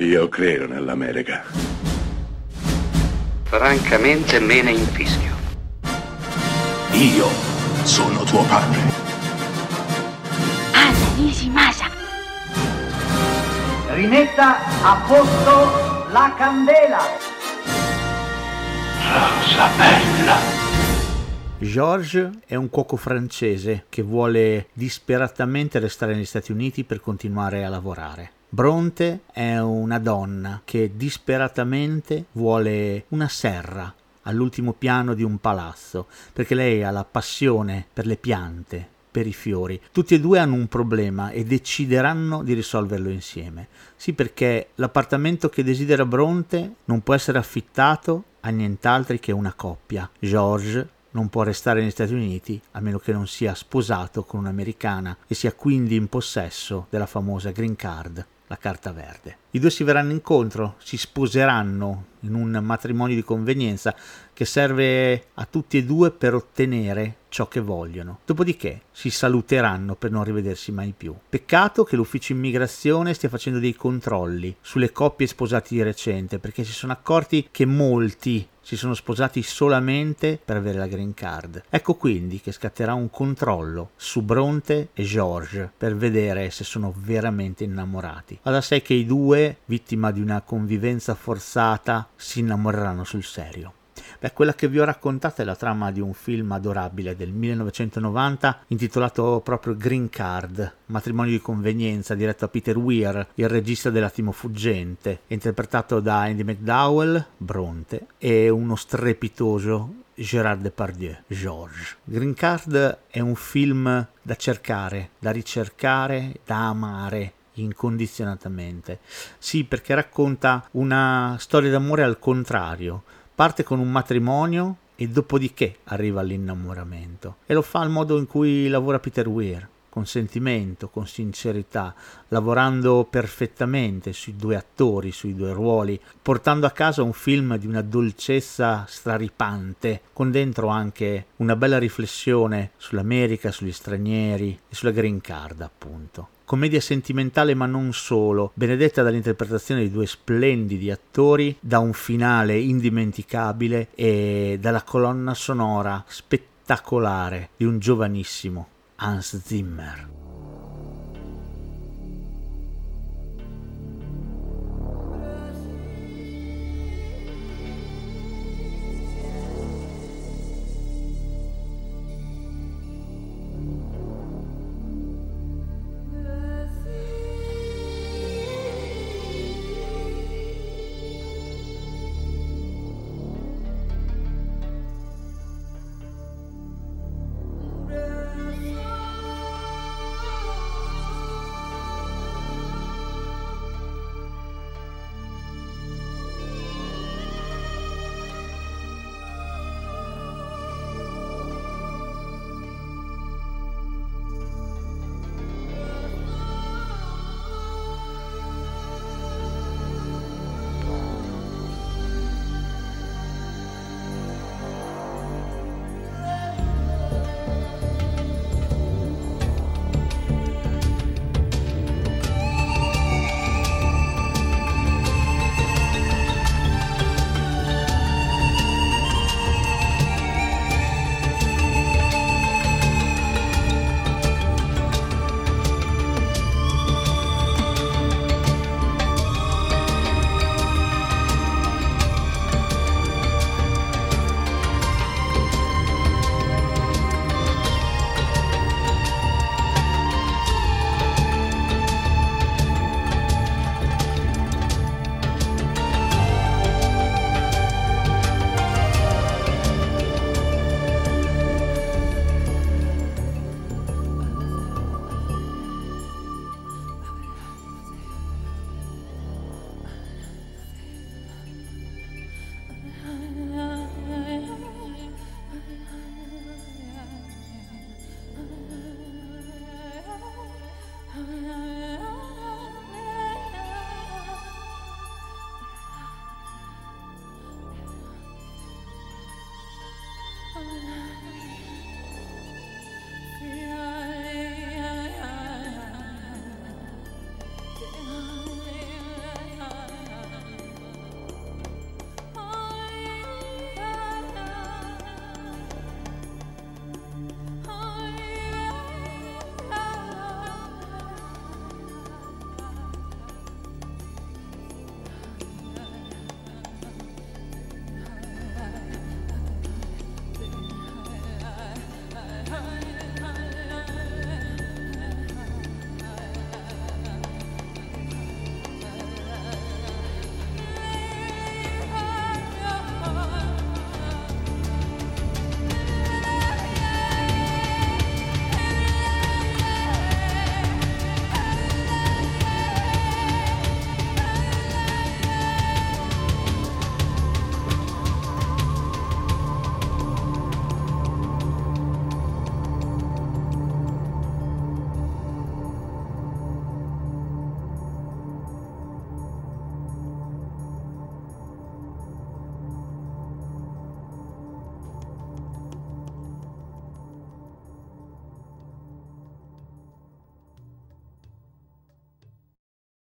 Io credo nell'America. Francamente me ne infischio. Io sono tuo padre. Anna Nishimasa. Rimetta a posto la candela. Rosa bella. George è un cuoco francese che vuole disperatamente restare negli Stati Uniti per continuare a lavorare. Bronte è una donna che disperatamente vuole una serra all'ultimo piano di un palazzo, perché lei ha la passione per le piante, per i fiori. Tutti e due hanno un problema e decideranno di risolverlo insieme. Sì, perché l'appartamento che desidera Bronte non può essere affittato a nient'altro che una coppia. George non può restare negli Stati Uniti a meno che non sia sposato con un'americana e sia quindi in possesso della famosa green card, la carta verde. I due si verranno incontro, si sposeranno in un matrimonio di convenienza che serve a tutti e due per ottenere ciò che vogliono. Dopodiché si saluteranno per non rivedersi mai più. Peccato che l'ufficio immigrazione stia facendo dei controlli sulle coppie sposate di recente perché si sono accorti che molti si sono sposati solamente per avere la green card. Ecco quindi che scatterà un controllo su Bronte e George per vedere se sono veramente innamorati. Va da sé che i due, vittima di una convivenza forzata, si innamoreranno sul serio. Beh, quella che vi ho raccontato è la trama di un film adorabile del 1990 intitolato proprio Green Card, matrimonio di convenienza, diretto da Peter Weir, il regista dell'attimo fuggente, interpretato da Andy McDowell, Bronte, e uno strepitoso Gérard Depardieu, Georges. Green Card è un film da cercare, da ricercare, da amare incondizionatamente. Sì, perché racconta una storia d'amore al contrario, parte con un matrimonio e dopodiché arriva all'innamoramento. E lo fa al modo in cui lavora Peter Weir, con sentimento, con sincerità, lavorando perfettamente sui due attori, sui due ruoli, portando a casa un film di una dolcezza straripante, con dentro anche una bella riflessione sull'America, sugli stranieri e sulla green card, appunto. Commedia sentimentale ma non solo, benedetta dall'interpretazione di due splendidi attori, da un finale indimenticabile e dalla colonna sonora spettacolare di un giovanissimo ans Zimmer.